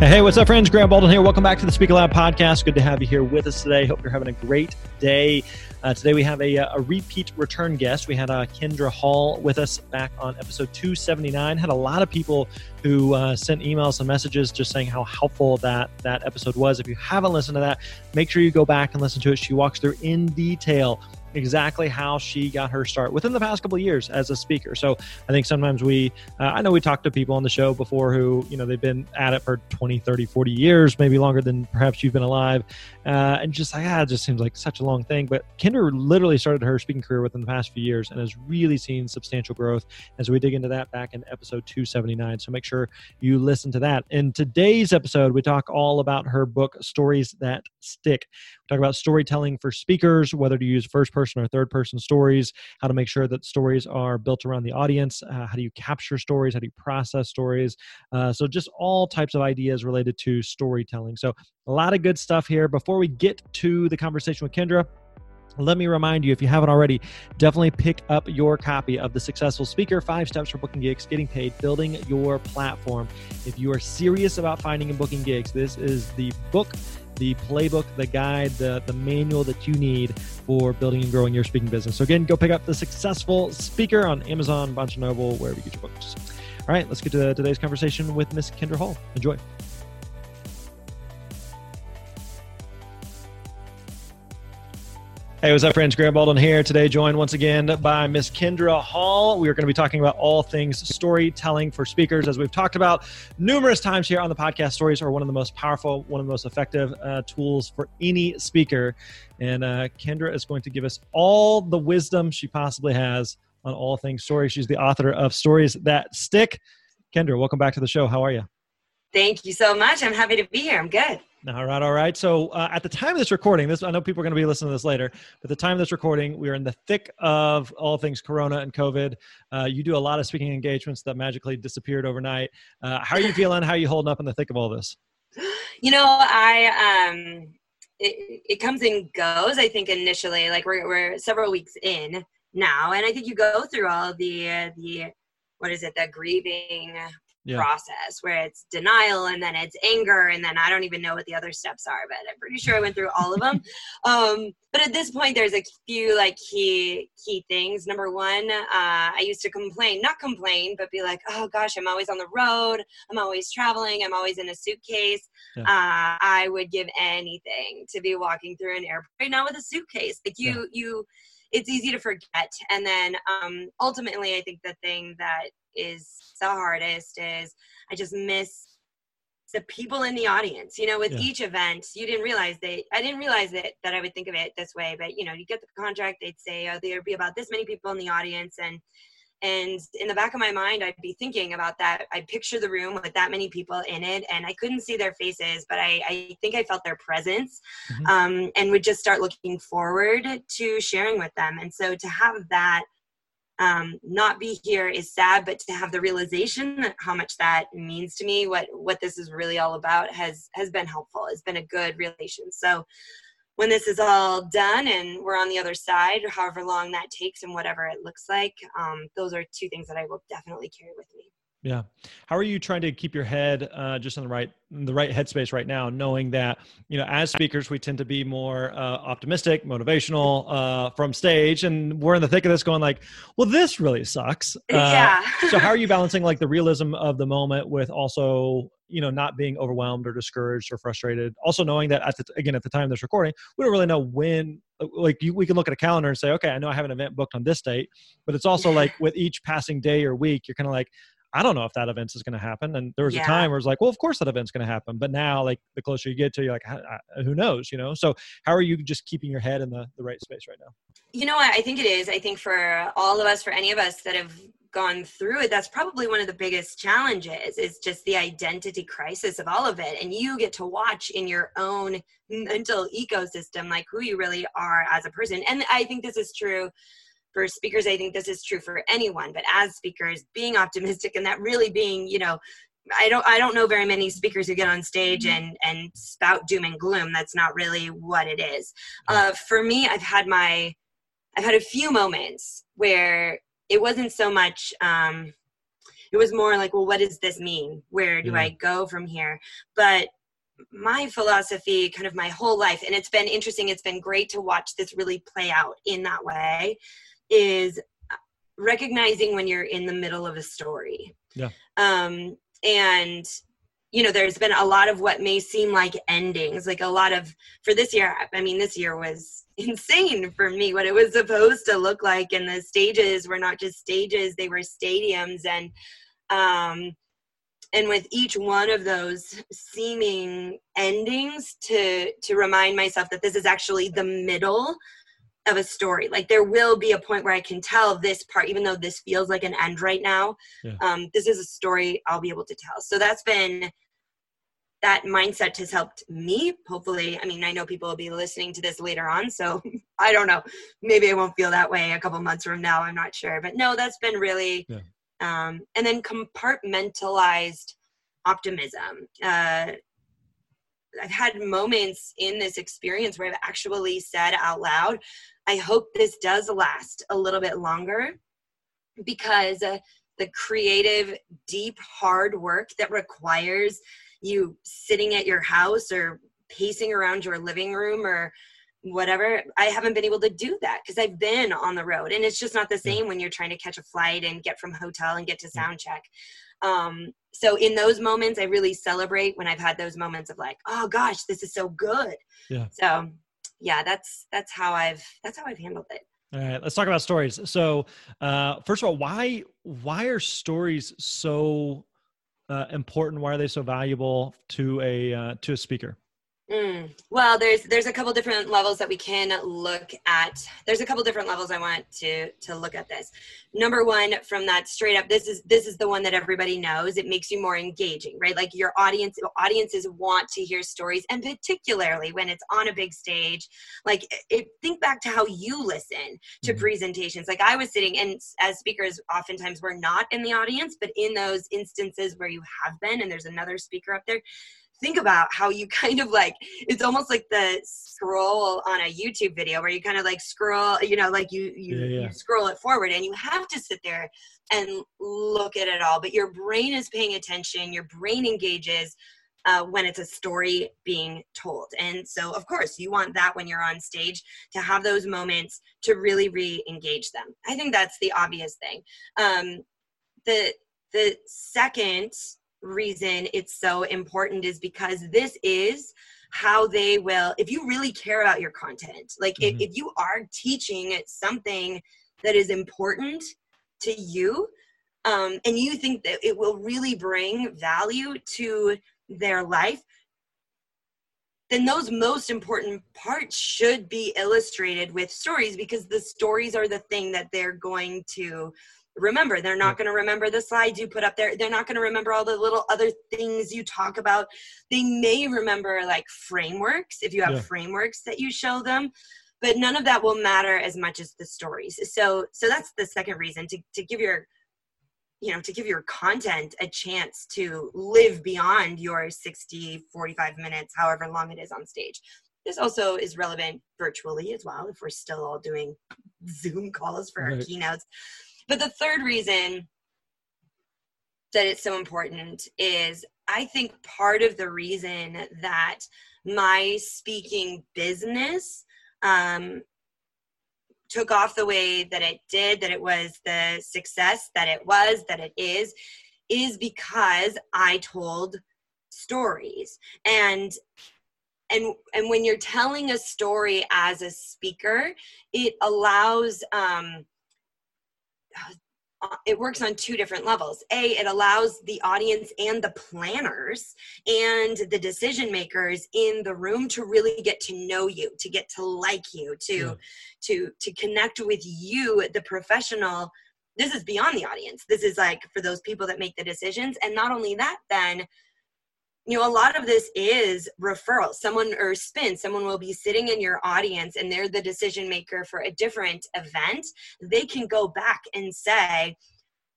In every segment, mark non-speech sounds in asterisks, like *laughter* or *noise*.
Hey, what's up, friends? Grant Baldwin here. Welcome back to the Speaker Lab podcast. Good to have you here with us today. Hope you're having a great day. Uh, today we have a, uh, a, repeat return guest. We had uh, Kindra Hall with us back on episode 279. Had a lot of people who uh, sent emails and messages just saying how helpful that that episode was. If you haven't listened to that, make sure you go back and listen to it. She walks through in detail exactly how she got her start within the past couple of years as a speaker. So I think sometimes we, uh, I know we talked to people on the show before who, you know, they've been at it for 20, 30, 40 years, maybe longer than perhaps you've been alive. Uh, and just like, ah, it just seems like such a long thing. But Kindra literally started her speaking career within the past few years and has really seen substantial growth as we dig into that back in episode 279. So make sure you listen to that. In today's episode, we talk all about her book, Stories That Stick. We talk about storytelling for speakers, whether to use first person or third person stories, how to make sure that stories are built around the audience, uh, how do you capture stories, how do you process stories. Uh, so, just all types of ideas related to storytelling. So, a lot of good stuff here. Before we get to the conversation with Kindra, let me remind you, if you haven't already, definitely pick up your copy of The Successful Speaker Five Steps for Booking Gigs, Getting Paid, Building Your Platform. If you are serious about finding and booking gigs, this is the book the playbook, the guide, the, the manual that you need for building and growing your speaking business. So, again, go pick up The Successful Speaker on Amazon, Barnes & Noble, wherever you get your books. All right, let's get to today's conversation with Miss Kindra Hall. Enjoy. Hey, what's up, friends? Grant Baldwin here. Today, joined once again by Miss Kindra Hall. We are going to be talking about all things storytelling for speakers. As we've talked about numerous times here on the podcast, stories are one of the most powerful, one of the most effective uh, tools for any speaker. And uh, Kindra is going to give us all the wisdom she possibly has on all things story. She's the author of Stories That Stick. Kindra, welcome back to the show. How are you? Thank you so much. I'm happy to be here. I'm good. All right, all right. So uh, at the time of this recording, this I know people are going to be listening to this later, but the time of this recording, we are in the thick of all things Corona and COVID. Uh, you do a lot of speaking engagements that magically disappeared overnight. Uh, how are you feeling? How are you holding up in the thick of all this? You know, I um, it, it comes and goes. I think initially, like we're we're several weeks in now, and I think you go through all the the what is it, the grieving yeah. process where it's denial and then it's anger and then I don't even know what the other steps are, but I'm pretty sure I went through all of them. *laughs* um, but at this point, there's a few like key key things. Number one, uh, I used to complain, not complain, but be like, oh gosh, I'm always on the road, I'm always traveling, I'm always in a suitcase. Yeah. Uh, I would give anything to be walking through an airport right now with a suitcase. Like you, yeah. you it's easy to forget. And then um, ultimately, I think the thing that is the hardest is I just miss the people in the audience. You know, with yeah. each event, you didn't realize that I didn't realize that that I would think of it this way. But you know, you get the contract, they'd say, oh, there'd be about this many people in the audience, and and in the back of my mind i'd be thinking about that i picture the room with that many people in it and i couldn't see their faces but i, I think i felt their presence mm-hmm. um, and would just start looking forward to sharing with them and so to have that um, not be here is sad but to have the realization how much that means to me what what this is really all about has has been helpful It's been a good relation so when this is all done and we're on the other side, however long that takes and whatever it looks like, um, those are two things that I will definitely carry with me. Yeah. How are you trying to keep your head uh, just in the right in the right headspace right now, knowing that you know as speakers we tend to be more uh, optimistic, motivational uh, from stage, and we're in the thick of this, going like, "Well, this really sucks." Uh, yeah. so how are you *laughs* balancing like the realism of the moment with also you know not being overwhelmed or discouraged or frustrated? Also knowing that at the, again at the time of this recording, we don't really know when like you, we can look at a calendar and say, okay, I know I have an event booked on this date, but it's also like with each passing day or week, you're kind of like, I don't know if that event is going to happen. And there was yeah. a time where it's like, well, of course that event's going to happen. But now, like the closer you get to, you're like, who knows, you know? So how are you just keeping your head in the, the right space right now? You know what? I think it is. I think for all of us, for any of us that have gone through it, that's probably one of the biggest challenges is just the identity crisis of all of it. And you get to watch in your own mental ecosystem, like who you really are as a person. And I think this is true for speakers i think this is true for anyone but as speakers being optimistic and that really being you know i don't i don't know very many speakers who get on stage mm-hmm. and and spout doom and gloom. That's not really what it is. Uh, for me i've had my i've had a few moments where it wasn't so much um it was more like well what does this mean? Where do i go from here? But my philosophy kind of my whole life and it's been interesting it's been great to watch this really play out in that way is recognizing when you're in the middle of a story. Yeah. Um, and you know, there's been a lot of what may seem like endings, like a lot of for this year. I mean, this year was *laughs* insane for me. What it was supposed to look like, and the stages were not just stages; they were stadiums, and um, and with each one of those seeming endings, to to remind myself that this is actually the middle of a story. Like there will be a point where I can tell this part, even though this feels like an end right now. Yeah. Um, this is a story I'll be able to tell. So that's been that mindset has helped me. Hopefully, I mean, I know people will be listening to this later on, so *laughs* I don't know. Maybe I won't feel that way a couple months from now. I'm not sure, but no, that's been really. Yeah. Um, and then compartmentalized optimism. Uh, I've had moments in this experience where I've actually said out loud, I hope this does last a little bit longer because uh, the creative, deep, hard work that requires you sitting at your house or pacing around your living room or whatever i haven't been able to do that because i've been on the road. And it's just not the same when you're trying to catch a flight and get from hotel and get to sound check um, so in those moments i really celebrate when i've had those moments of like oh gosh this is so good. Yeah. So yeah that's that's how i've that's how i've handled it. All right let's talk about stories. So uh first of all why why are stories so uh, important? Why are they so valuable to a uh, to a speaker Mm. Well, there's there's a couple different levels that we can look at. There's a couple different levels I want to to look at this. Number one, from that straight up, this is this is the one that everybody knows. It makes you more engaging, right? Like your audience audiences want to hear stories, and particularly when it's on a big stage. Like it, think back to how you listen to mm-hmm. presentations. Like I was sitting, and as speakers, oftentimes we're not in the audience, but in those instances where you have been, and there's another speaker up there think about how you *laughs* kind of like it's almost like the scroll on a youtube video where you kind of like scroll you know like you you, yeah, yeah. you scroll it forward and you have to sit there and look at it all but your brain is paying attention your brain engages uh, when it's a story being told. And so, of course, you want that when you're on stage to have those moments to really re engage them. I think that's the obvious thing. Um, the the second reason it's so important is because this is how they will if you really care about your content like mm-hmm. if, if you are teaching something that is important to you um, and you think that it will really bring value to their life then those most important parts should be illustrated with stories because the stories are the thing that they're going to remember they're not going to remember the slides you put up there. They're not going to remember all the little other things you talk about. They may remember like frameworks if you have yeah. frameworks that you show them but none of that will matter as much as the stories. So so that's the second reason to, to give your you know to give your content a chance to live beyond your 60 45 minutes however long it is on stage. This also is relevant virtually as well if we're still all doing zoom calls for right. our keynotes but the third reason that it's so important is I think part of the reason that my speaking business um, took off the way that it did, that it was the success that it was, that it is, is because I told stories. And and and when you're telling a story as a speaker it allows um Uh, it works on two different levels. A, it allows the audience and the planners and the decision makers in the room to really get to know you, to get to like you, to yeah. to to connect with you, the professional. This is beyond the audience. This is like for those people that make the decisions. And not only that, then you know a lot of this is referral. Someone or spin someone will be sitting in your audience and they're the decision maker for a different event. They can go back and say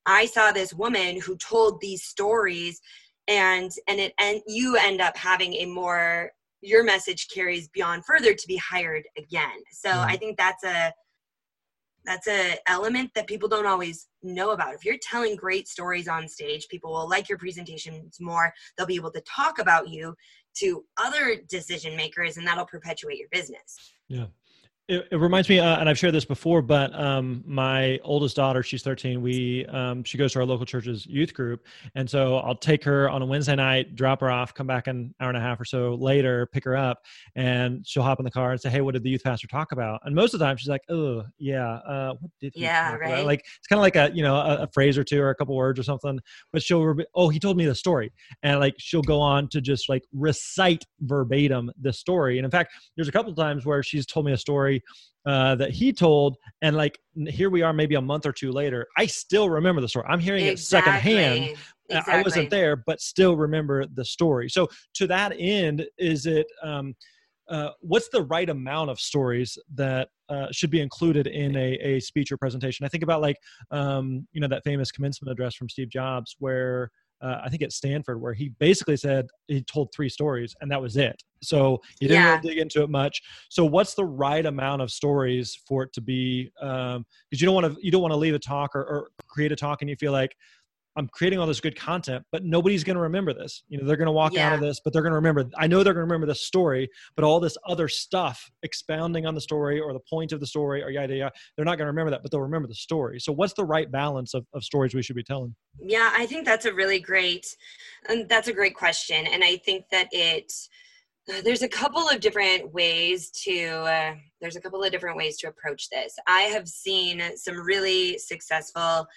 i saw this woman who told these stories and and it and you end up having a more your message carries beyond further to be hired again. So mm-hmm. i think that's a that's a element that people don't always know about. If you're telling great stories on stage people will like your presentations more. They'll be able to talk about you to other decision makers and that'll perpetuate your business. Yeah it, it, reminds me, uh, and I've shared this before, but um, my oldest daughter, she's 13. We um, she goes to our local church's youth group, and so I'll take her on a Wednesday night, drop her off, come back an hour and a half or so later, pick her up, and she'll hop in the car and say, "Hey, what did the youth pastor talk about?" And most of the time, she's like, "Oh, yeah, uh, what did he yeah, right?" About? Like it's kind of like a you know a, a, phrase or two or a couple words or something, but she'll re- oh he told me the story, and like she'll go on to just like recite verbatim the story. And in fact, there's a couple times where she's told me a story uh, that he told, and like here we are, maybe a month or two later. I still remember the story. I'm hearing exactly. it secondhand. Exactly. I wasn't there, but still remember the story. So to that end, is it? Um, uh, what's the right amount of stories that uh, should be included in a, a speech or presentation? I think about like um, you know that famous commencement address from Steve Jobs, where uh, I think at Stanford, where he basically said he told three stories and that was it. So he didn't yeah. really dig into it much. So what's the right amount of stories for it to be? Because um, you don't want to you don't want to leave a talk or, or create a talk and you feel like I'm creating all this good content, but nobody's going to remember this. You know, they're going to walk yeah. out of this, but they're going to remember. I know they're going to remember the story, but all this other stuff expounding on the story or the point of the story or yada yada, they're not going to remember that, but they'll remember the story. So, what's the right balance of, of stories we should be telling? Yeah, I think that's a really great, and that's a great question, and I think that it. There's a couple of different ways to uh, there's a couple of different ways to approach this. I have seen some really successful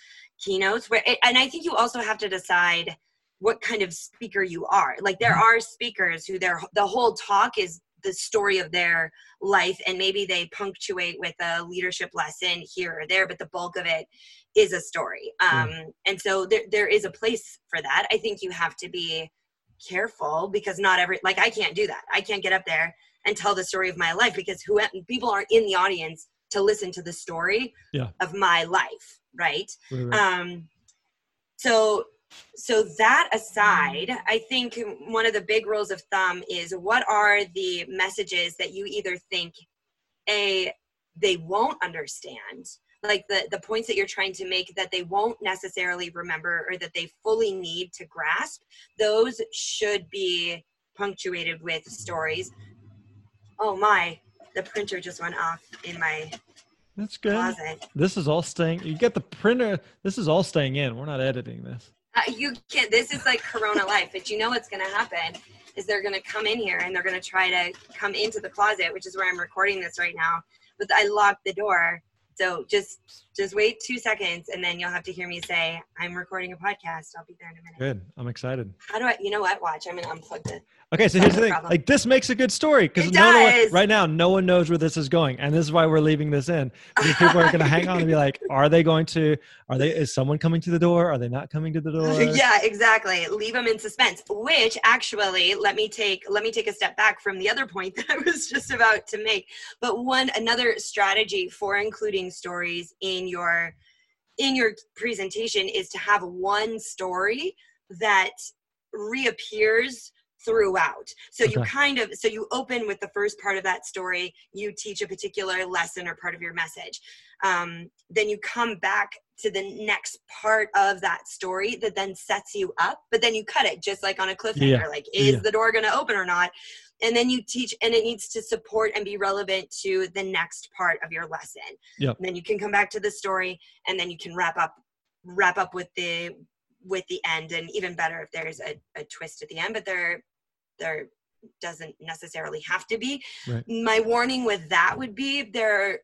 keynotes where and i think you also have to decide what kind of speaker you are like there mm-hmm. are speakers who their the whole talk is the story of their life and maybe they punctuate with a leadership lesson here or there but the bulk of it is a story um, mm. and so there, there is a place for that i think you have to be careful because not every like i can't do that i can't get up there and tell the story of my life because who people are in the audience to listen to the story yeah. of my life right, right, right. um so so that aside i think one of the big rules of thumb is what are the messages that you either think a they won't understand like the the points that you're trying to make that they won't necessarily remember or that they fully need to grasp those should be punctuated with stories oh my the printer just went off in my that's good. Closet. This is all staying. You get the printer. This is all staying in. We're not editing this. Uh, you can't. This is like Corona life. But you know what's going to happen is they're going to come in here and they're going to try to come into the closet, which is where I'm recording this right now. But I locked the door so just just wait two seconds and then you'll have to hear me say, I'm recording a podcast. I'll be there in a minute. Good. I'm excited. How do I you know what? Watch, I'm gonna unplug this. Okay, so here's the thing. Problem. Like this makes a good story because no one, right now no one knows where this is going, and this is why we're leaving this in. Because people are going to hang on and be like, *laughs* "Are they going to? Are they? Is someone coming to the door? Are they not coming to the door?" *laughs* yeah, exactly. Leave them in suspense. Which actually, let me take let me take a step back from the other point *laughs* that I was just about to make. But one another strategy for including stories in your in your presentation is to have one story that reappears throughout. So okay. you kind of so you open with the first part of that story, you teach a particular lesson or part of your message. Um, then you come back to the next part of that story that then sets you up, but then you cut it just like on a cliffhanger. Yeah. Like, is yeah. the door going to open or not? And then you teach, and it needs to support and be relevant to the next part of your lesson. Yep. then you can come back to the story, and then you can wrap up wrap up with the with the end and even better if there's a, a twist at the end but they're they're doesn't necessarily have to be. Right. My warning with that would be there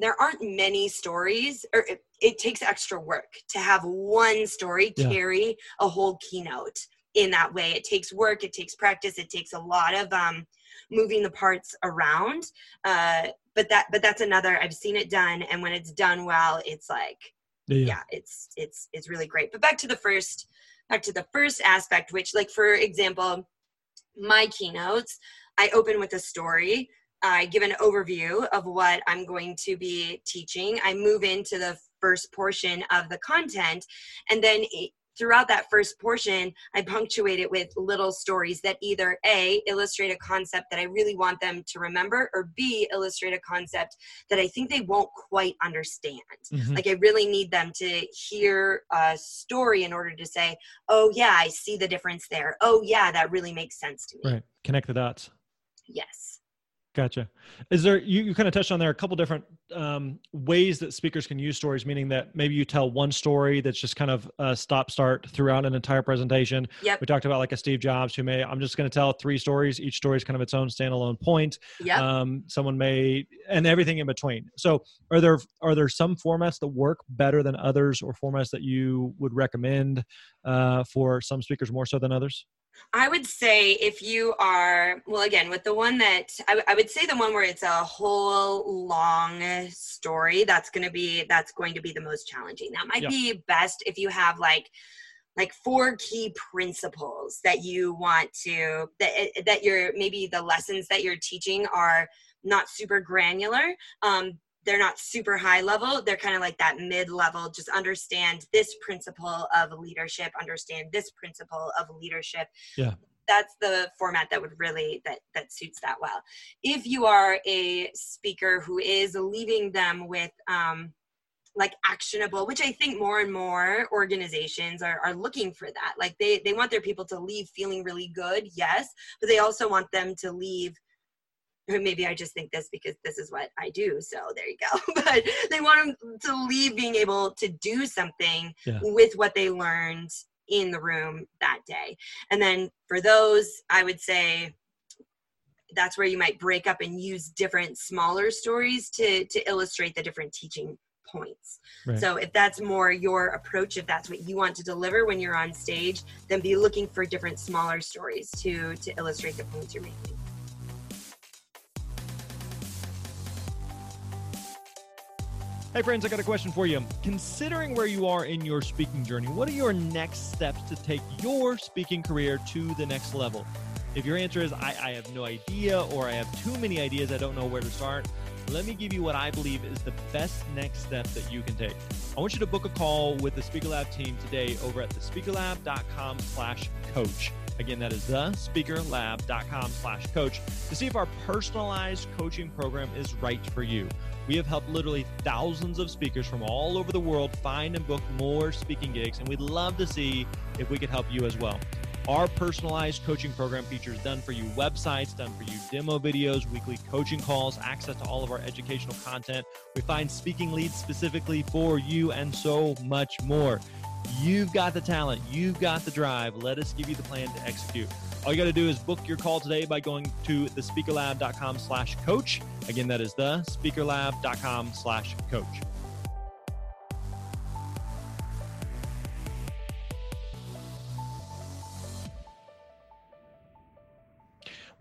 there aren't many stories or it, it takes extra work to have one story Yeah. carry a whole keynote in that way. It takes work, it takes practice, it takes a lot of um moving the parts around. Uh but that but that's another I've seen it done and when it's done well, it's like Yeah. yeah it's it's it's really great but back to the first back to the first aspect which like for example my keynotes i open with a story i give an overview of what i'm going to be teaching i move into the first portion of the content and then throughout that first portion i punctuate it with little stories that either a illustrate a concept that i really want them to remember or b illustrate a concept that i think they won't quite understand Mhm. like I really need them to hear a story in order to say, "Oh yeah, I see the difference there. Oh yeah, that really makes sense to me." Right. Connect the dots. Yes. Gotcha. Is there you, you kind of touched on there a couple different um, ways that speakers can use stories, meaning that maybe you tell one story that's just kind of a stop start throughout an entire presentation. Yep. We talked about like a Steve Jobs who may I'm just going to tell three stories. Each story is kind of its own standalone point. Yep. Um, someone may and everything in between. So are there are there some formats that work better than others, or formats that you would recommend uh, for some speakers more so than others? I would say if you are, well, again, with the one that I would say the one where it's a whole long story, that's going to be, that's going to be the most challenging. That might Yeah. be best if you have like, like four key principles that you want to, that, that you're, maybe the lessons that you're teaching are not super granular. Um, they're not super high level. They're kind of like that mid level. Just understand this principle of leadership understand this principle of leadership. Yeah. that's the format that would really that that suits that well. If you are a speaker who is leaving them with um like actionable which i think more and more organizations are, are looking for that. Like they they want their people to leave feeling really good yes but they also want them to leave maybe I just think this because this is what I do. So there you go. *laughs* but they want them to leave being able to do something Yeah. with what they learned in the room that day. And then for those, I would say that's where you might break up and use different smaller stories to to illustrate the different teaching points. Right. So if that's more your approach, if that's what you want to deliver when you're on stage, then be looking for different smaller stories to to illustrate the points you're making. Hey, friends, I got a question for you. Considering where you are in your speaking journey, what are your next steps to take your speaking career to the next level? If your answer is, I, I have no idea, or I have too many ideas, I don't know where to start, let me give you what I believe is the best next step that you can take. I want you to book a call with the Speaker Lab team today over at thespeakerlab.com slash coach. Again, that is thespeakerlab.com slash coach to see if our personalized coaching program is right for you. We have helped literally thousands of speakers from all over the world find and book more speaking gigs, and we'd love to see if we could help you as well. Our personalized coaching program features done for you websites, done for you demo videos, weekly coaching calls, access to all of our educational content. We find speaking leads specifically for you, and so much more. You've got the talent, you've got the drive. Let us give you the plan to execute. All you got to do is book your call today by going to thespeakerlab.com slash coach. Again, that is the speakerlab.com slash coach.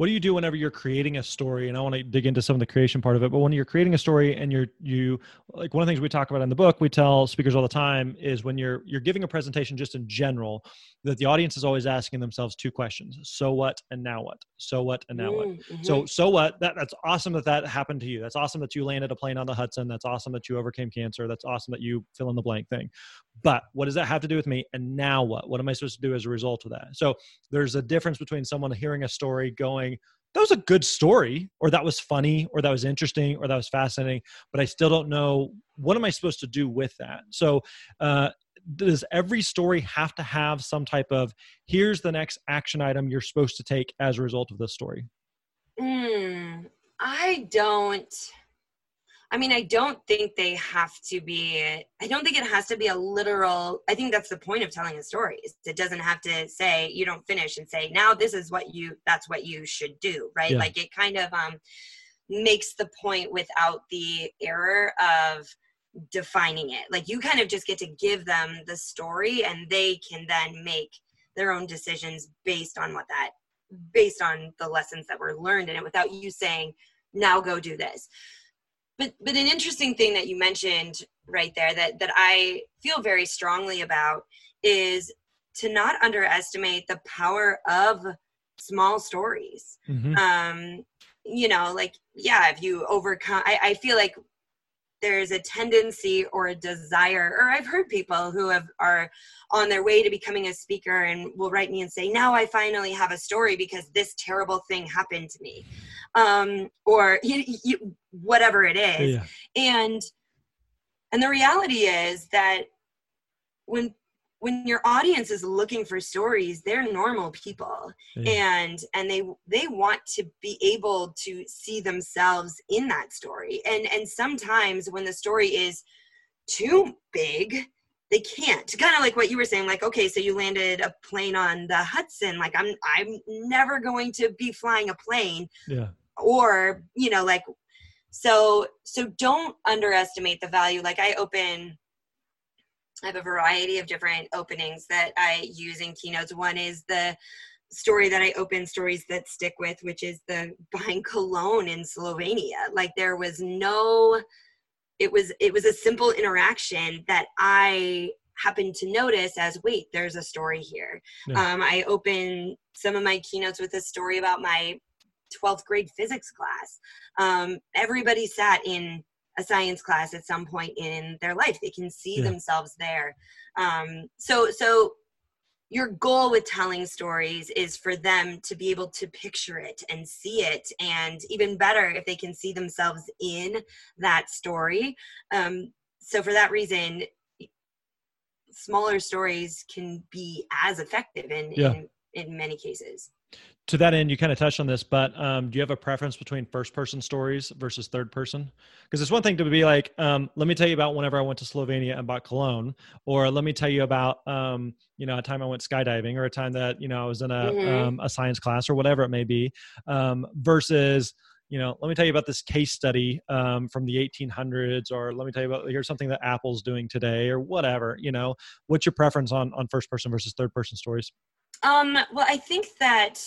What do you do whenever you're creating a story? And I want to dig into some of the creation part of it. But when you're creating a story and you're you like one of the things we talk about in the book, we tell speakers all the time is when you're you're giving a presentation just in general, that the audience is always asking themselves two questions: so what and now what? So what and now what? Mm, mhm. So so what? That that's awesome that that happened to you. That's awesome that you landed a plane on the Hudson. That's awesome that you overcame cancer. That's awesome that you fill in the blank thing. But what does that have to do with me? And now what? What am I supposed to do as a result of that? So there's a difference between someone hearing a story going, that was a good story, or that was funny, or that was interesting, or that was fascinating, but I still don't know what am I supposed to do with that. So uh, does every story have to have some type of here's the next action item you're supposed to take as a result of this story? Mm, I don't. I mean, I don't think they have to be, I don't think it has to be a literal, I think that's the point of telling a story. It doesn't have to say, you don't finish and say, now this is what you, that's what you should do, right? Yeah. Like it kind of um, makes the point without the error of defining it. Like you kind of just get to give them the story and they can then make their own decisions based on what that, based on the lessons that were learned in it without you saying, now go do this but but an interesting thing that you mentioned right there that that I feel very strongly about is to not underestimate the power of small stories. Mm-hmm. Um, you know, like yeah, if you overcome, I, I feel like there's a tendency or a desire or i've heard people who have are on their way to becoming a speaker and will write me and say now i finally have a story because this terrible thing happened to me um, or you, you, whatever it is yeah. and and the reality is that when when your audience is looking for stories they're normal people. Yeah. and and they they want to be able to see themselves in that story. And and sometimes when the story is too big they can't. Kind of like what you were saying like okay so you landed a plane on the hudson like i'm i'm never going to be flying a plane. Yeah. Or you know like so so don't underestimate the value. Like i open I have a variety of different openings that I use in keynotes. One is the story that I open stories that stick with, which is the *laughs* buying cologne in Slovenia. Like there was no, it was it was a simple interaction that I happened to notice as wait, there's a story here. Yeah. Um, I open some of my keynotes with a story about my 12th grade physics class. Um, everybody sat in a science class at some point in their life they can see yeah. themselves there um, so so your goal with telling stories is for them to be able to picture it and see it and even better if they can see themselves in that story um, so for that reason smaller stories can be as effective in, yeah. in in many cases to that end, you kind of touched on this, but um, do you have a preference between first person stories versus third person? Because it's one thing to be like, um, let me tell you about whenever I went to Slovenia and bought cologne, or let me tell you about, um, you know, a time I went skydiving, or a time that you know I was in a mm-hmm. Um, a science class, or whatever it may be, um, versus you know, let me tell you about this case study um, from the 1800s, or let me tell you about here's something that Apple's doing today, or whatever. You know, what's your preference on on first person versus third person stories? Um, well, I think that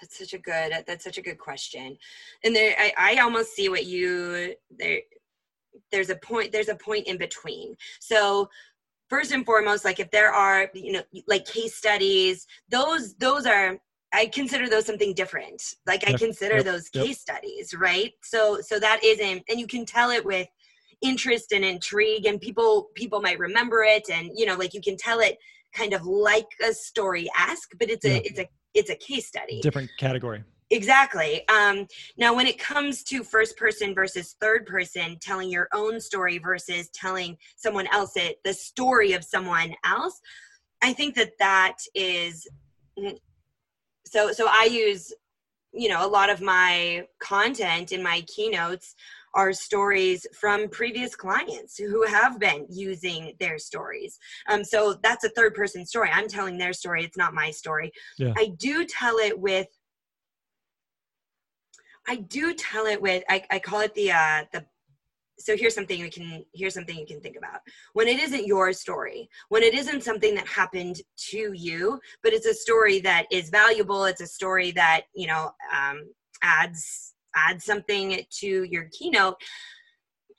that's such a good uh, that's such a good question, and there I, I almost see what you there. There's a point. There's a point in between. So first and foremost, like if there are you know like case studies, those those are I consider those something different. Like I consider yep, those yep. case studies, right? So so that isn't, and you can tell it with interest and intrigue, and people people might remember it, and you know like you can tell it kind of like a story ask, but it's a it's a it's a case study. Different category. Exactly. Um, now, when it comes to first person versus third person, telling your own story versus telling someone else it, the story of someone else, I think that that is mm, so. So I use, you know, a lot of my content in my keynotes are stories from previous clients who have been using their stories. Um, so that's a third person story. I'm telling their story. It's not my story. Yeah. I do tell it with. I do tell it with. I, I call it the uh, the so here's something you can here's something you can think about when it isn't your story when it isn't something that happened to you but it's a story that is valuable it's a story that you know um, adds add something to your keynote,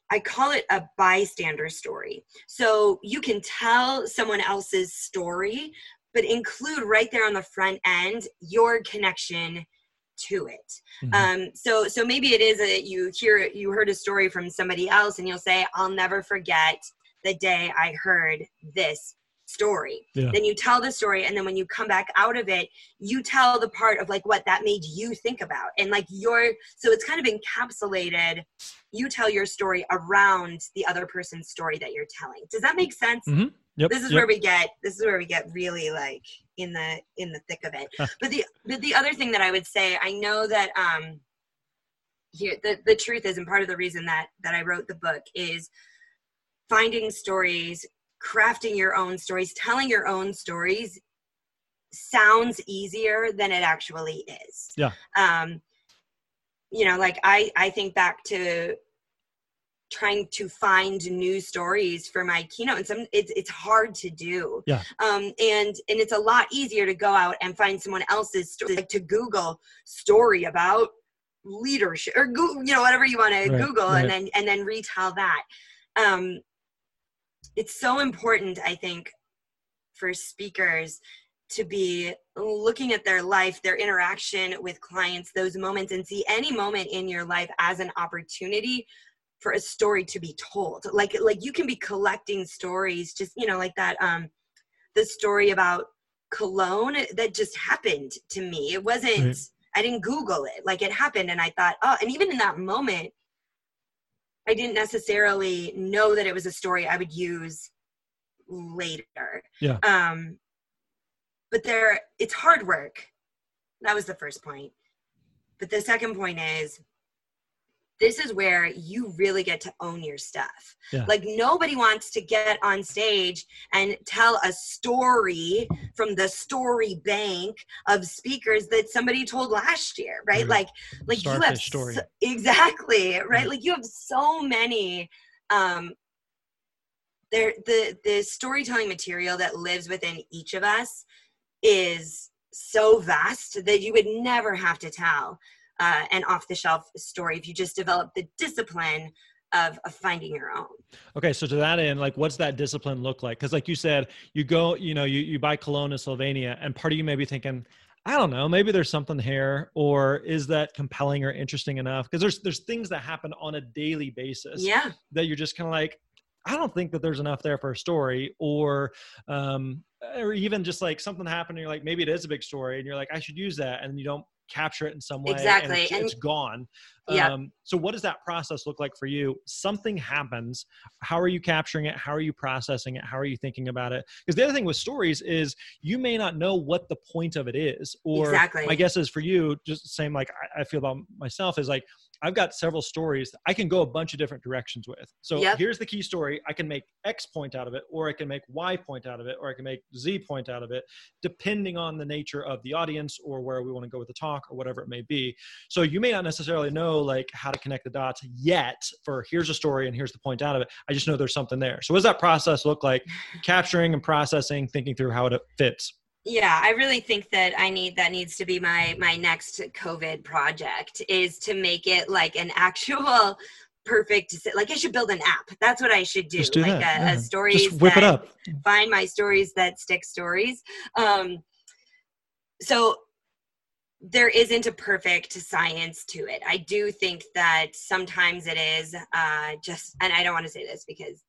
I call it a bystander story. So you can tell someone else's story, but include right there on the front end your connection to it. Mm-hmm. Um, so so maybe it is that you hear you heard a story from somebody else and you'll say, I'll never forget the day I heard this story. Yeah. Then you tell the story, and then when you come back out of it, you tell the part of like what that made you think about, and like your so it's kind of encapsulated. You tell your story around the other person's story that you're telling. Does that make sense? Mm-hmm. Yep, this is yep. where we get this is where we get really like in the in the thick of it. but the but the other thing that I would say, I know that um here the, the truth is and part of the reason that that i wrote the book is finding stories crafting your own stories telling your own stories sounds easier than it actually is. Yeah. Um you know like i i think back to trying to find new stories for my keynote and some it's it's hard to do. Yeah. Um and and it's a lot easier to go out and find someone else's story like to google story about leadership or google you know whatever you want to Right, google right. and then and then retell that. Um it's so important i think for speakers to be looking at their life their interaction with clients those moments and see any moment in your life as an opportunity for a story to be told. Like like you can be collecting stories just you know like that um the story about cologne that just happened to me. It wasn't Right. i didn't google it. Like it happened and i thought oh and even in that moment i didn't necessarily know that it was a story i would use later. Yeah. um but there it's hard work. That was the first point. But the second point is this is where you really get to own your stuff. Yeah. Like nobody wants to get on stage and tell a story from the story bank of speakers that somebody told last year, right? Like like you have Starfish story. so- exactly, right? Right. Like you have so many um there the the storytelling material that lives within each of us is so vast that you would never have to tell uh, an off the shelf story if you just develop the discipline of, of finding your own. Okay, so to that end, like, what's that discipline look like? Because, like you said, you go, you know, you you buy cologne in Slovenia, and part of you may be thinking, I don't know, maybe there's something here, or is that compelling or interesting enough? Because there's there's things that happen on a daily basis Yeah, that you're just kind of like, I don't think that there's enough there for a story, or um, or even just like something happened, and you're like, maybe it is a big story, and you're like, I should use that, and you don't capture it in some way, and Exactly, it's, and- it's gone. Yeah. Um, so what does that process look like for you? Something happens. How are you capturing it? How are you processing it? How are you thinking about it? Because the other thing with stories is you may not know what the point of it is. Or Exactly. my guess is for you, just the same like I, I feel about myself is like I've got several stories that I can go a bunch of different directions with. So Yep. here's the key story. I can make X point out of it, or I can make Y point out of it, or I can make Z point out of it, depending on the nature of the audience or where we want to go with the talk or whatever it may be. So you may not necessarily know like how to connect the dots yet for here's a story and here's the point out of it. I just know there's something there. So what does that process look like? *laughs* Capturing and processing, thinking through how it fits. Yeah. I really think that I need that needs to be my my next COVID project is to make it like an *laughs* actual perfect like I should build an app. That's what I should do. Just do like that, a, yeah. a stories Just whip it up. find my stories that stick stories. Um, so there isn't a perfect science to it. I do think that sometimes it is uh, just, and I don't want to say this because,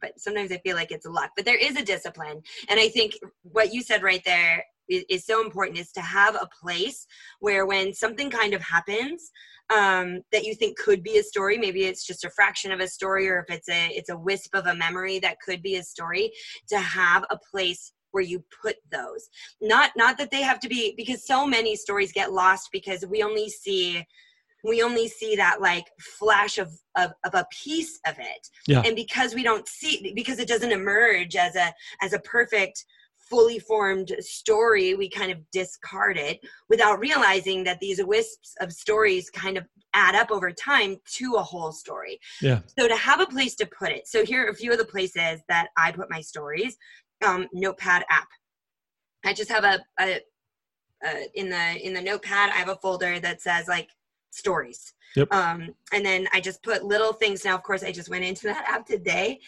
but sometimes I feel like it's luck. But there is a discipline, and I think what you said right there is, is so important is to have a place where when something kind of happens um, that you think could be a story, maybe it's just a fraction of a story, or if it's a it's a wisp of a memory that could be a story, to have a place where you put those not not that they have to be because so many stories get lost because we only see we only see that like flash of of, of a piece of it Yeah. and because we don't see because it doesn't emerge as a as a perfect fully formed story we kind of discard it without realizing that these wisps of stories kind of add up over time to a whole story Yeah. so to have a place to put it so here are a few of the places that i put my stories um, notepad app i just have a, a, a in the in the notepad i have a folder that says like stories. Yep. um, and then i just put little things. Now of course i just went into that app today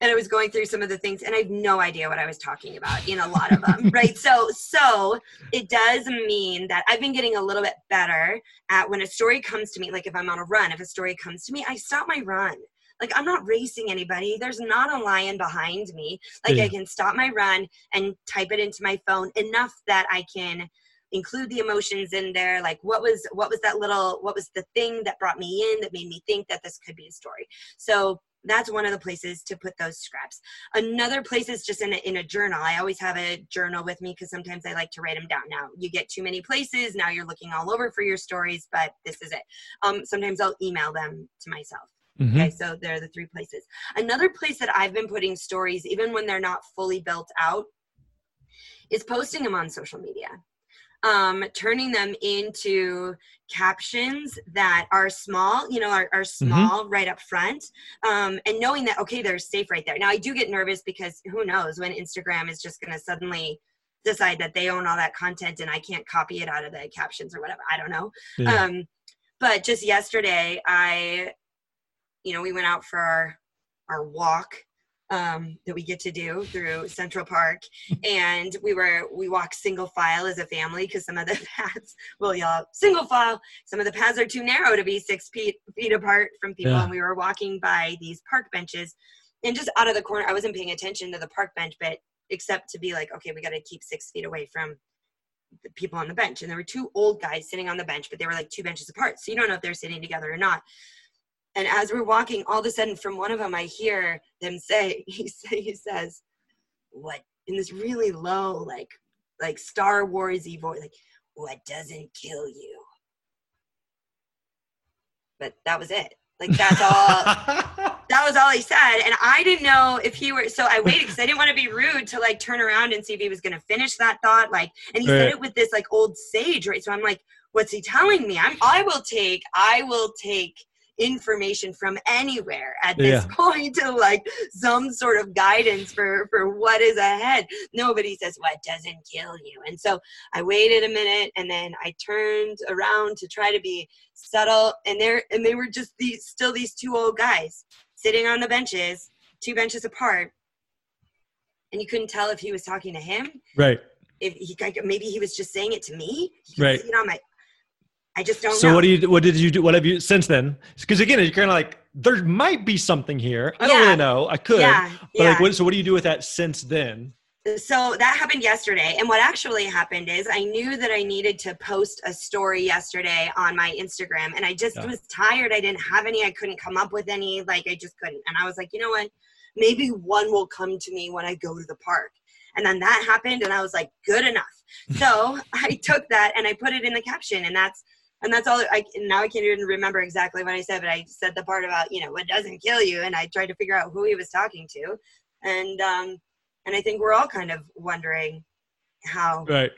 and i was going through some of the things and i have no idea what i was talking about in a lot of them *laughs* right? So so it does mean that i've been getting a little bit better at when a story comes to me like if i'm on a run if a story comes to me i stop my run. Like i'm not racing anybody. There's not a lion behind me. Like Yeah. i can stop my run and type it into my phone enough that i can include the emotions in there like what was what was that little what was the thing that brought me in that made me think that this could be a story so that's one of the places to put those scraps. Another place is just in a, in a journal. I always have a journal with me because sometimes I like to write them down. Now you get too many places. Now you're looking all over for your stories, but this is it. Um, sometimes I'll email them to myself. Mm-hmm. Okay, so there are the three places. Another place that I've been putting stories, even when they're not fully built out, is posting them on social media um, turning them into captions that are small, you know, are, are mm-hmm. small mm-hmm. right up front, um, and knowing that, okay, they're safe right there. Now, I do get nervous because who knows when Instagram is just going to suddenly decide that they own all that content and I can't copy it out of the captions or whatever. I don't know. Yeah. Um, but just yesterday, I, you know, we went out for our, our walk um, that we get to do through Central Park. And we were we walk single file as a family because some of the *laughs* paths, well, y'all single file. Some of the paths are too narrow to be six feet feet apart from people. Yeah. And we were walking by these park benches, and just out of the corner, I wasn't paying attention to the park bench, but except to be like, okay, we got to keep six feet away from the people on the bench. And there were two old guys sitting on the bench, but they were like two benches apart, so you don't know if they're sitting together or not and as we're walking all of a sudden from one of them i hear them say *laughs* he say he says what in this really low like like star warsy voice like what doesn't kill you? But that was it. Like that's all *laughs* that was all he said. And i didn't know if he were so i waited because i didn't want to be rude to like turn around and see if he was going to finish that thought like and he right. said it with this like old sage right? So i'm like what's he telling me? I'm i will take i will take information from anywhere at this yeah. *laughs* point to like some sort of guidance for for what is ahead. Nobody says what doesn't kill you? And so i waited a minute and then i turned around to try to be subtle and there and they were just these still these two old guys sitting on the benches two benches apart and you couldn't tell if he was talking to him. Right. If he maybe he was just saying it to me. Right. you know my I just don't. Know. So know. what do you? What did you do? What have you since then? Because again, you're kind of like there might be something here. I don't really know. I could. Yeah. But yeah. like, what, so what do you do with that since then? So that happened yesterday, and what actually happened is I knew that I needed to post a story yesterday on my Instagram, and I just yeah. was tired. I didn't have any. I couldn't come up with any. Like I just couldn't. And I was like, you know what? Maybe one will come to me when I go to the park. And then that happened, and I was like, good enough. So *laughs* I took that and I put it in the caption, and that's and that's all I now I can't even remember exactly what I said, but I said the part about you know what doesn't kill you, and I tried to figure out who he was talking to, and um, and I think we're all kind of wondering how right.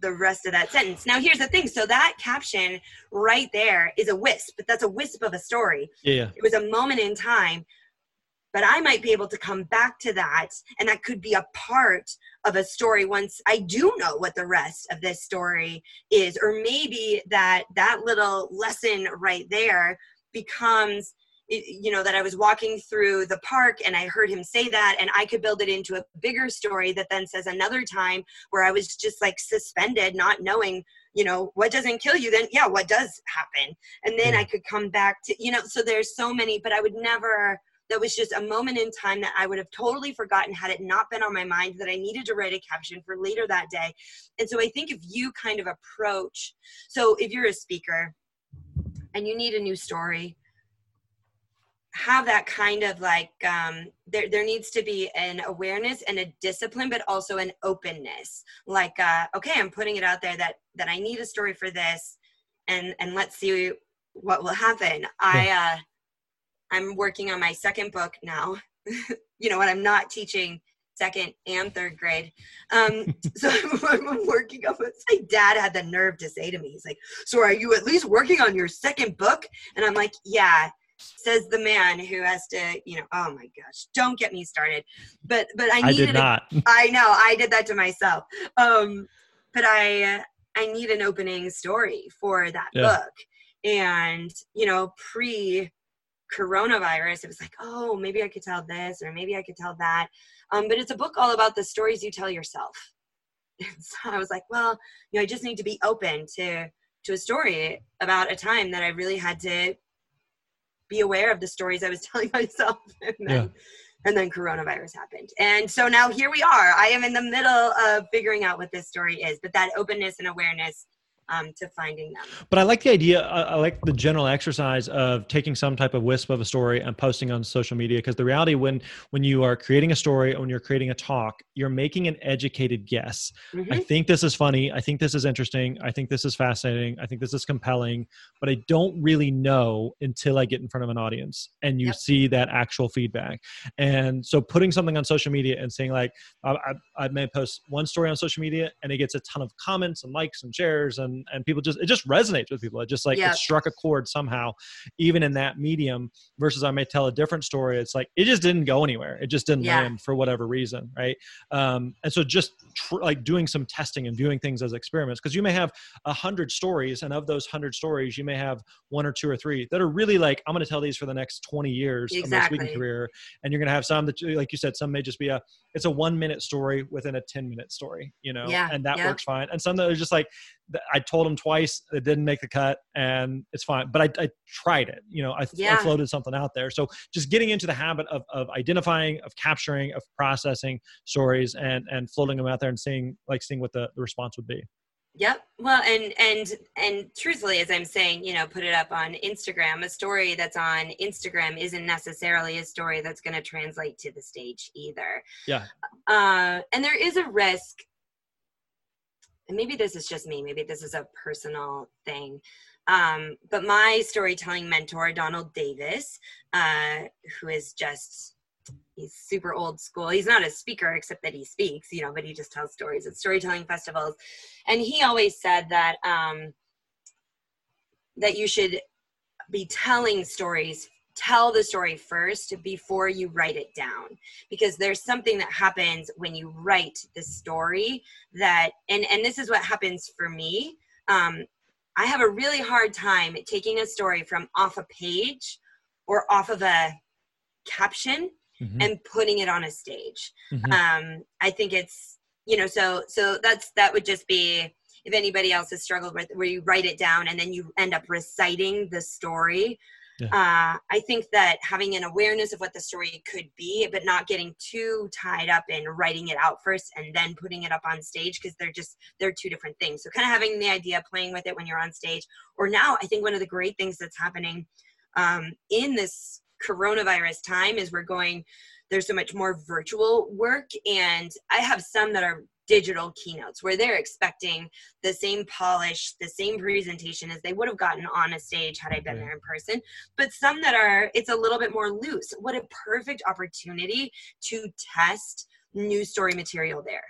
the rest of that sentence. Now here's the thing: so that caption right there is a wisp, but that's a wisp of a story. Yeah, it was a moment in time, but I might be able to come back to that, and that could be a part of a story once I do know what the rest of this story is, or maybe that that little lesson right there becomes you know that i was walking through the park and i heard him say that and i could build it into a bigger story that then says another time where i was just like suspended not knowing you know what doesn't kill you then yeah what does happen? And then hmm. i could come back to you know so there's so many but i would never that was just a moment in time that I would have totally forgotten had it not been on my mind that I needed to write a caption for later that day. And so I think if you kind of approach, so if you're a speaker and you need a new story, have that kind of like um, there there needs to be an awareness and a discipline but also an openness. Like uh, okay i'm putting it out there that that i need a story for this and and let's see what will happen. I uh I'm working on my second book now. *laughs* you know, and I'm not teaching second and third grade. Um, *laughs* so I'm, I'm working on it. My dad had the nerve to say to me, he's like, so are you at least working on your second book? And I'm like, yeah, says the man who has to, you know, oh my gosh, don't get me started. But, but I needed, I did not. A, *laughs* I know I did that to myself. Um, but I, I need an opening story for that yeah. book. And, you know, pre coronavirus, it was like, oh, maybe I could tell this or maybe I could tell that. Um, but it's a book all about the stories you tell yourself. *laughs* And so I was like, well, you know, I just need to be open to to a story about a time that I really had to be aware of the stories I was *laughs* telling myself. *laughs* And then, yeah. and then coronavirus happened. And so now here we are. I am in the middle of figuring out what this story is, but that openness and awareness um, to finding them. But I like the idea. I like the general exercise of taking some type of wisp of a story and posting on social media. Because the reality, when when you are creating a story, or when you're creating a talk, you're making an educated guess. Mm-hmm. I think this is funny. I think this is interesting. I think this is fascinating. I think this is compelling. But I don't really know until I get in front of an audience and you yep. see that actual feedback. And so putting something on social media and saying like, I, I, I may post one story on social media and it gets a ton of comments and likes and shares and and people just it just resonates with people it just like it struck a chord somehow even in that medium versus i may tell a different story it's like it just didn't go anywhere it just didn't yeah. land for whatever reason right um, and so just tr- like doing some testing and viewing things as experiments because you may have a hundred stories and of those hundred stories you may have one or two or three that are really like i'm going to tell these for the next 20 years exactly. of my speaking career and you're going to have some that like you said some may just be a it's a one minute story within a 10 minute story you know yeah. and that yeah. works fine and some that are just like I told them twice it didn't make the cut and it's fine. But I, I tried it, you know, I, yeah. I, floated something out there. So just getting into the habit of, of identifying, of capturing, of processing stories and, and floating them out there and seeing, like seeing what the, the response would be. Yep. Well, and, and, and truthfully, as I'm saying, you know, put it up on Instagram, a story that's on Instagram isn't necessarily a story that's going to translate to the stage either. Yeah. Uh, and there is a risk and maybe this is just me, maybe this is a personal thing. Um, but my storytelling mentor, Donald Davis, uh, who is just he's super old school. He's not a speaker except that he speaks, you know, but he just tells stories at storytelling festivals. And he always said that um, that you should be telling stories tell the story first before you write it down because there's something that happens when you write the story that and and this is what happens for me um, i have a really hard time taking a story from off a page or off of a caption mm-hmm. and putting it on a stage mm-hmm. um, i think it's you know so so that's that would just be if anybody else has struggled with where you write it down and then you end up reciting the story yeah. Uh, I think that having an awareness of what the story could be, but not getting too tied up in writing it out first and then putting it up on stage because they're just they're two different things. So kind of having the idea, playing with it when you're on stage, or now I think one of the great things that's happening um, in this coronavirus time is we're going. There's so much more virtual work, and I have some that are digital keynotes where they're expecting the same polish, the same presentation as they would have gotten on a stage had I been there in person. But some that are, it's a little bit more loose. What a perfect opportunity to test new story material there.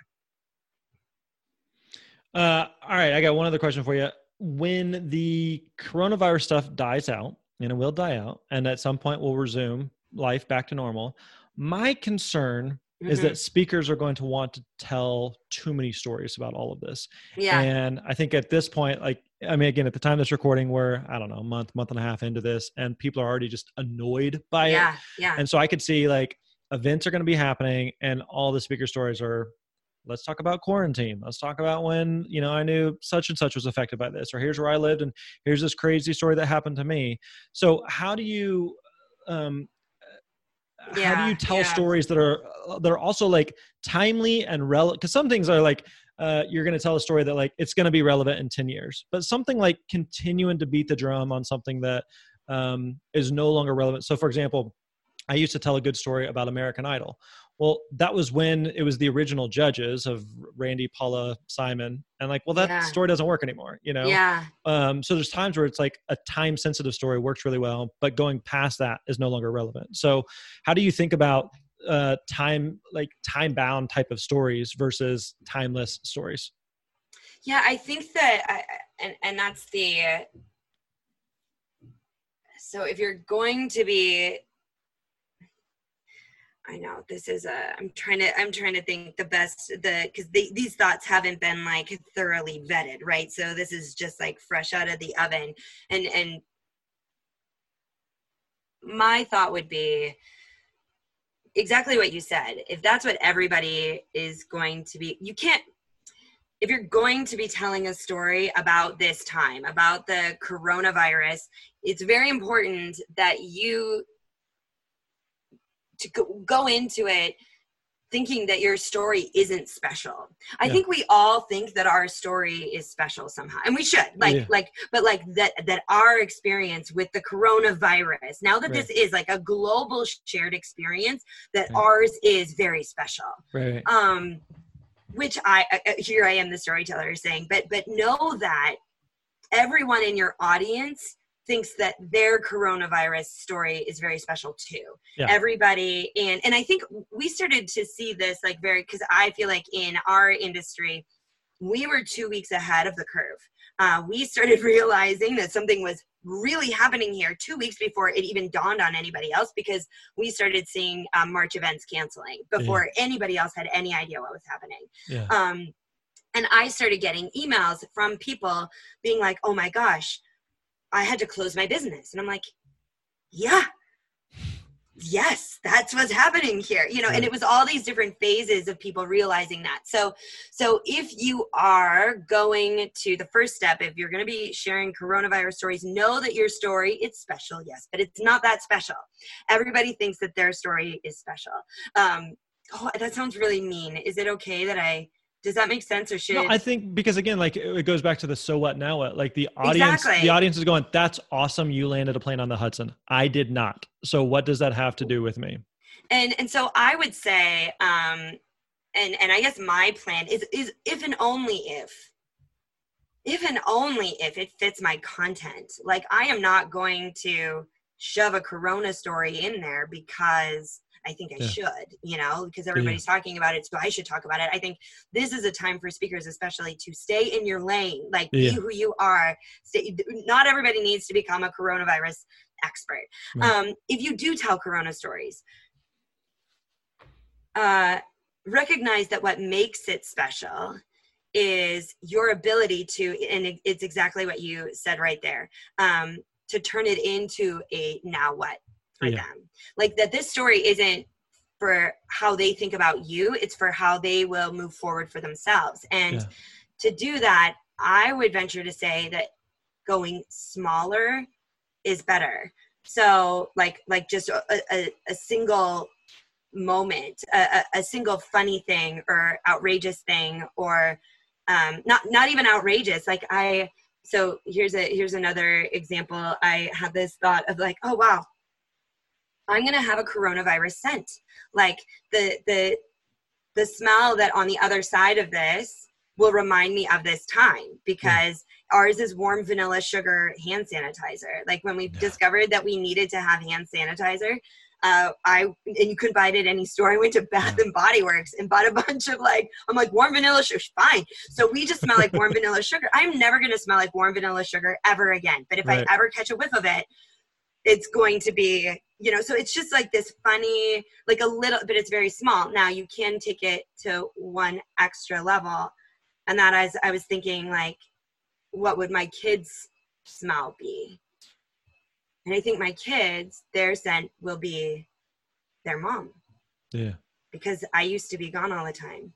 Uh, all right, I got one other question for you. When the coronavirus stuff dies out, and it will die out, and at some point we'll resume life back to normal. My concern mm-hmm. is that speakers are going to want to tell too many stories about all of this. Yeah. And I think at this point, like, I mean, again, at the time this recording, we're, I don't know, a month, month and a half into this, and people are already just annoyed by it. yeah, it. Yeah. And so I could see like events are going to be happening, and all the speaker stories are let's talk about quarantine let's talk about when you know i knew such and such was affected by this or here's where i lived and here's this crazy story that happened to me so how do you um, yeah, how do you tell yeah. stories that are that are also like timely and relevant because some things are like uh, you're going to tell a story that like it's going to be relevant in 10 years. But something like continuing to beat the drum on something that um, is no longer relevant. So for example i used to tell a good story about american idol well, that was when it was the original judges of Randy, Paula, Simon, and like, well, that yeah. story doesn't work anymore, you know? Yeah. Um, so there's times where it's like a time sensitive story works really well, but going past that is no longer relevant. So, how do you think about uh, time, like time bound type of stories versus timeless stories? Yeah, I think that, I, and and that's the. So if you're going to be I know this is a. I'm trying to. I'm trying to think the best the because these thoughts haven't been like thoroughly vetted, right? So this is just like fresh out of the oven, and and my thought would be exactly what you said. If that's what everybody is going to be, you can't. If you're going to be telling a story about this time, about the coronavirus, it's very important that you to go, go into it thinking that your story isn't special. I Yeah. think we all think that our story is special somehow. And we should. Like Yeah. like but like that that our experience with the coronavirus, now that this is like a global shared experience that Right. ours is very special. Right. Um which I uh, here I am the storyteller saying, but but know that everyone in your audience thinks that their coronavirus story is very special too. Yeah. Everybody and and I think we started to see this like very because I feel like in our industry we were two weeks ahead of the curve. Uh, we started *laughs* realizing that something was really happening here two weeks before it even dawned on anybody else because we started seeing um, March events canceling before anybody else had any idea what was happening. Yeah. Um, and I started getting emails from people being like, oh my gosh, I had to close my business. And I'm like, yeah, yes, that's what's happening here. You know, and it was all these different phases of people realizing that. So, so if you are going to the first step, if you're going to be sharing coronavirus stories, know that your story it's special, yes, but it's not that special. Everybody thinks that their story is special. Um, oh, that sounds really mean. Is it okay that I? Does that make sense, or should? No, I think because again, like it goes back to the so what now what. Like the audience, Exactly. the audience is going, "That's awesome! You landed a plane on the Hudson. I did not. So what does that have to do with me?" and and so i would say um and and i guess my plan is is if and only if if and only if it fits my content like i am not going to shove a corona story in there because i think i Yeah. should you know because everybody's talking about it so i should talk about it i think this is a time for speakers especially to stay in your lane like Yeah. be who you are stay, not everybody needs to become a coronavirus expert Right. um, if you do tell corona stories uh, recognize that what makes it special is your ability to and it's exactly what you said right there um, to turn it into a now what for Yeah. them. Like that this story isn't for how they think about you it's for how they will move forward for themselves. And Yeah. to do that i would venture to say that going smaller is better. So like like just a, a, a single moment a, a, single funny thing or outrageous thing or um, not not even outrageous. Like i so here's a here's another example. I had this thought of like oh wow i'm gonna have a coronavirus scent like the the the smell that on the other side of this will remind me of this time because ours is warm vanilla sugar hand sanitizer like when we Yeah. discovered that we needed to have hand sanitizer uh, I and you couldn't buy it at any store. I went to Bath Yeah. and Body Works and bought a bunch of like I'm like warm vanilla sugar, fine. So we just smell like warm vanilla sugar. I'm never gonna smell like warm vanilla sugar ever again. But if Right. I ever catch a whiff of it, it's going to be you know. So it's just like this funny, like a little, but it's very small. Now you can take it to one extra level, and that as I was thinking like, what would my kids smell be? And I think my kids, their scent will be their mom Yeah. because I used to be gone all the time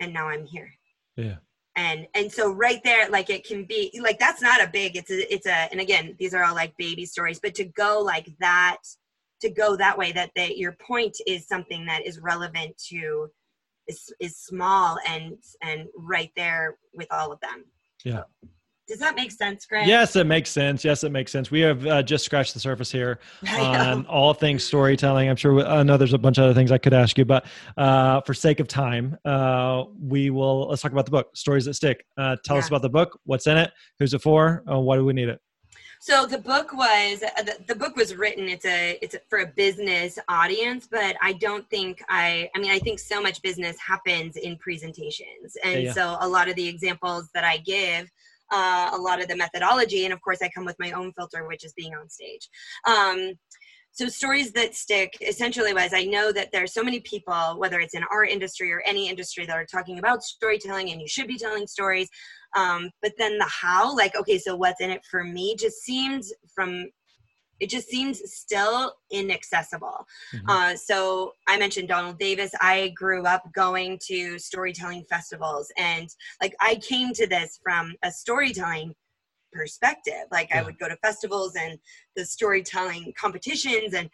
and now I'm here. Yeah. And and so right there, like it can be like that's not a big, it's a it's a and again, these are all like baby stories, but to go like that, to go that way, that they your point is something that is relevant to is is small and and right there with all of them. Yeah. Does that make sense, Greg? Yes, it makes sense. Yes, it makes sense. We have uh, just scratched the surface here *laughs* on all things storytelling. I'm sure I know there's a bunch of other things I could ask you, but uh, for sake of time, uh, we will let's talk about the book, Stories That Stick. Uh, tell us about the book. What's in it? Who's it for? Uh, why do we need it? So the book was uh, the, the book was written. It's a it's a, for a business audience, but I don't think I. I mean, I think so much business happens in presentations, and yeah. so a lot of the examples that I give, uh, a lot of the methodology, and of course, I come with my own filter, which is being on stage. Um, so stories that stick essentially was I know that there are so many people, whether it's in our industry or any industry, that are talking about storytelling, and you should be telling stories um, but then the how like okay so what's in it for me just seems from it just seems still inaccessible Mhm. uh, so i mentioned donald davis i grew up going to storytelling festivals and like i came to this from a storytelling perspective like Yeah. i would go to festivals and the storytelling competitions and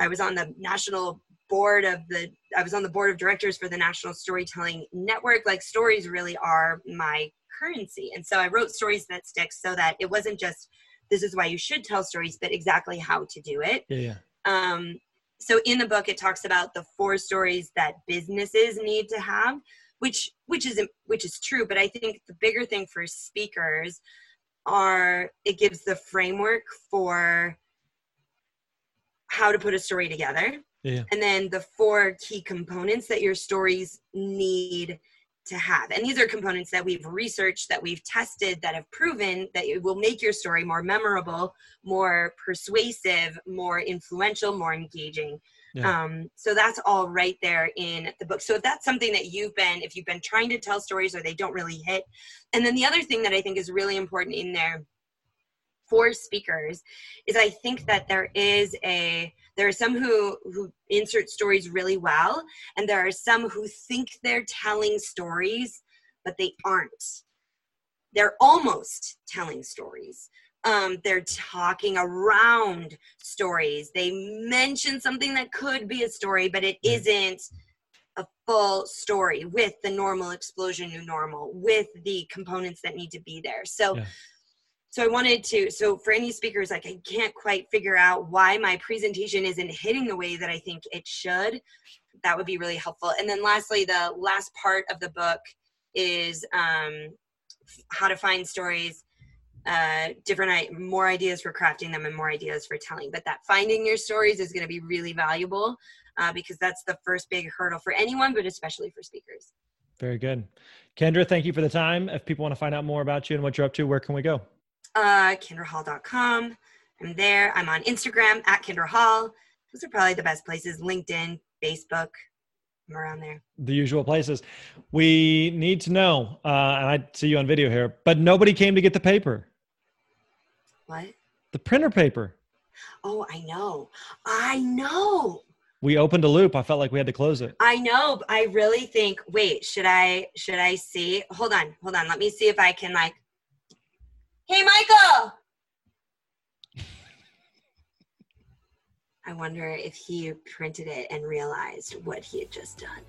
i was on the national board of the I was on the board of directors for the National Storytelling Network. Like stories really are my currency. And so I wrote stories that stick so that it wasn't just this is why you should tell stories, but exactly how to do it. Yeah. Um, so in the book, it talks about the four stories that businesses need to have, which which is which is true. But I think the bigger thing for speakers are it gives the framework for how to put a story together. Yeah. And then the four key components that your stories need to have. And these are components that we've researched, that we've tested, that have proven that it will make your story more memorable, more persuasive, more influential, more engaging. Yeah. Um, so that's all right there in the book. So if that's something that you've been, if you've been trying to tell stories or they don't really hit, and then the other thing that I think is really important in there for speakers is I think that there is a there are some who who insert stories really well and there are some who think they're telling stories but they aren't. They're almost telling stories. Um, they're talking around stories. They mention something that could be a story but it isn't a full story with the normal explosion new normal with the components that need to be there. So yeah so i wanted to so for any speakers like i can't quite figure out why my presentation isn't hitting the way that i think it should. That would be really helpful. And then lastly the last part of the book is um, how to find stories uh, different more ideas for crafting them and more ideas for telling. But that finding your stories is going to be really valuable uh, because that's the first big hurdle for anyone but especially for speakers. Very good. Kindra thank you for the time. If people want to find out more about you and what you're up to where can we go uh, kindrahall.com. I'm there. I'm on Instagram at kinderhall. Those are probably the best places. LinkedIn, Facebook. I'm around there. The usual places. We need to know, uh, and I see you on video here, but nobody came to get the paper. What? The printer paper. Oh, I know. I know. We opened a loop. I felt like we had to close it. I know. I really think. Wait, should I? Should I see? Hold on. Hold on. Let me see if I can like Hey, Michael. I wonder if he printed it and realized what he had just done.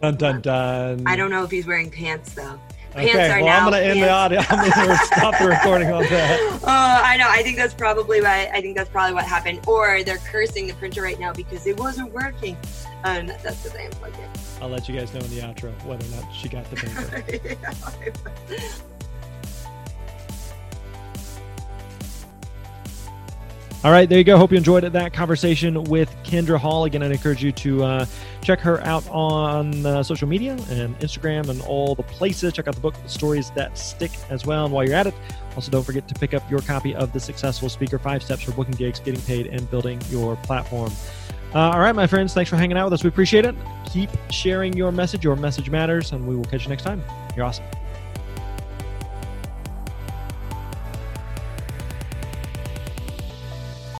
Dun dun dun. I don't know if he's wearing pants though. Pants okay, well, I'm going to end the audio. I'm going *laughs* to stop the recording on that. Oh, I know. I think that's probably what I think that's probably what happened. Or they're cursing the printer right now because it wasn't working, and that's because I unplugged it. I'll let you guys know in the outro whether or not she got the *laughs* paper. All right, there you go. Hope you enjoyed that conversation with Kindra Hall. Again, I encourage you to uh, check her out on uh, social media and Instagram and all the places. Check out the book, the Stories That Stick, as well. And while you're at it, also don't forget to pick up your copy of The Successful Speaker Five Steps for Booking Gigs, Getting Paid, and Building Your Platform. Uh, all right, my friends, thanks for hanging out with us. We appreciate it. Keep sharing your message. Your message matters, and we will catch you next time. You're awesome.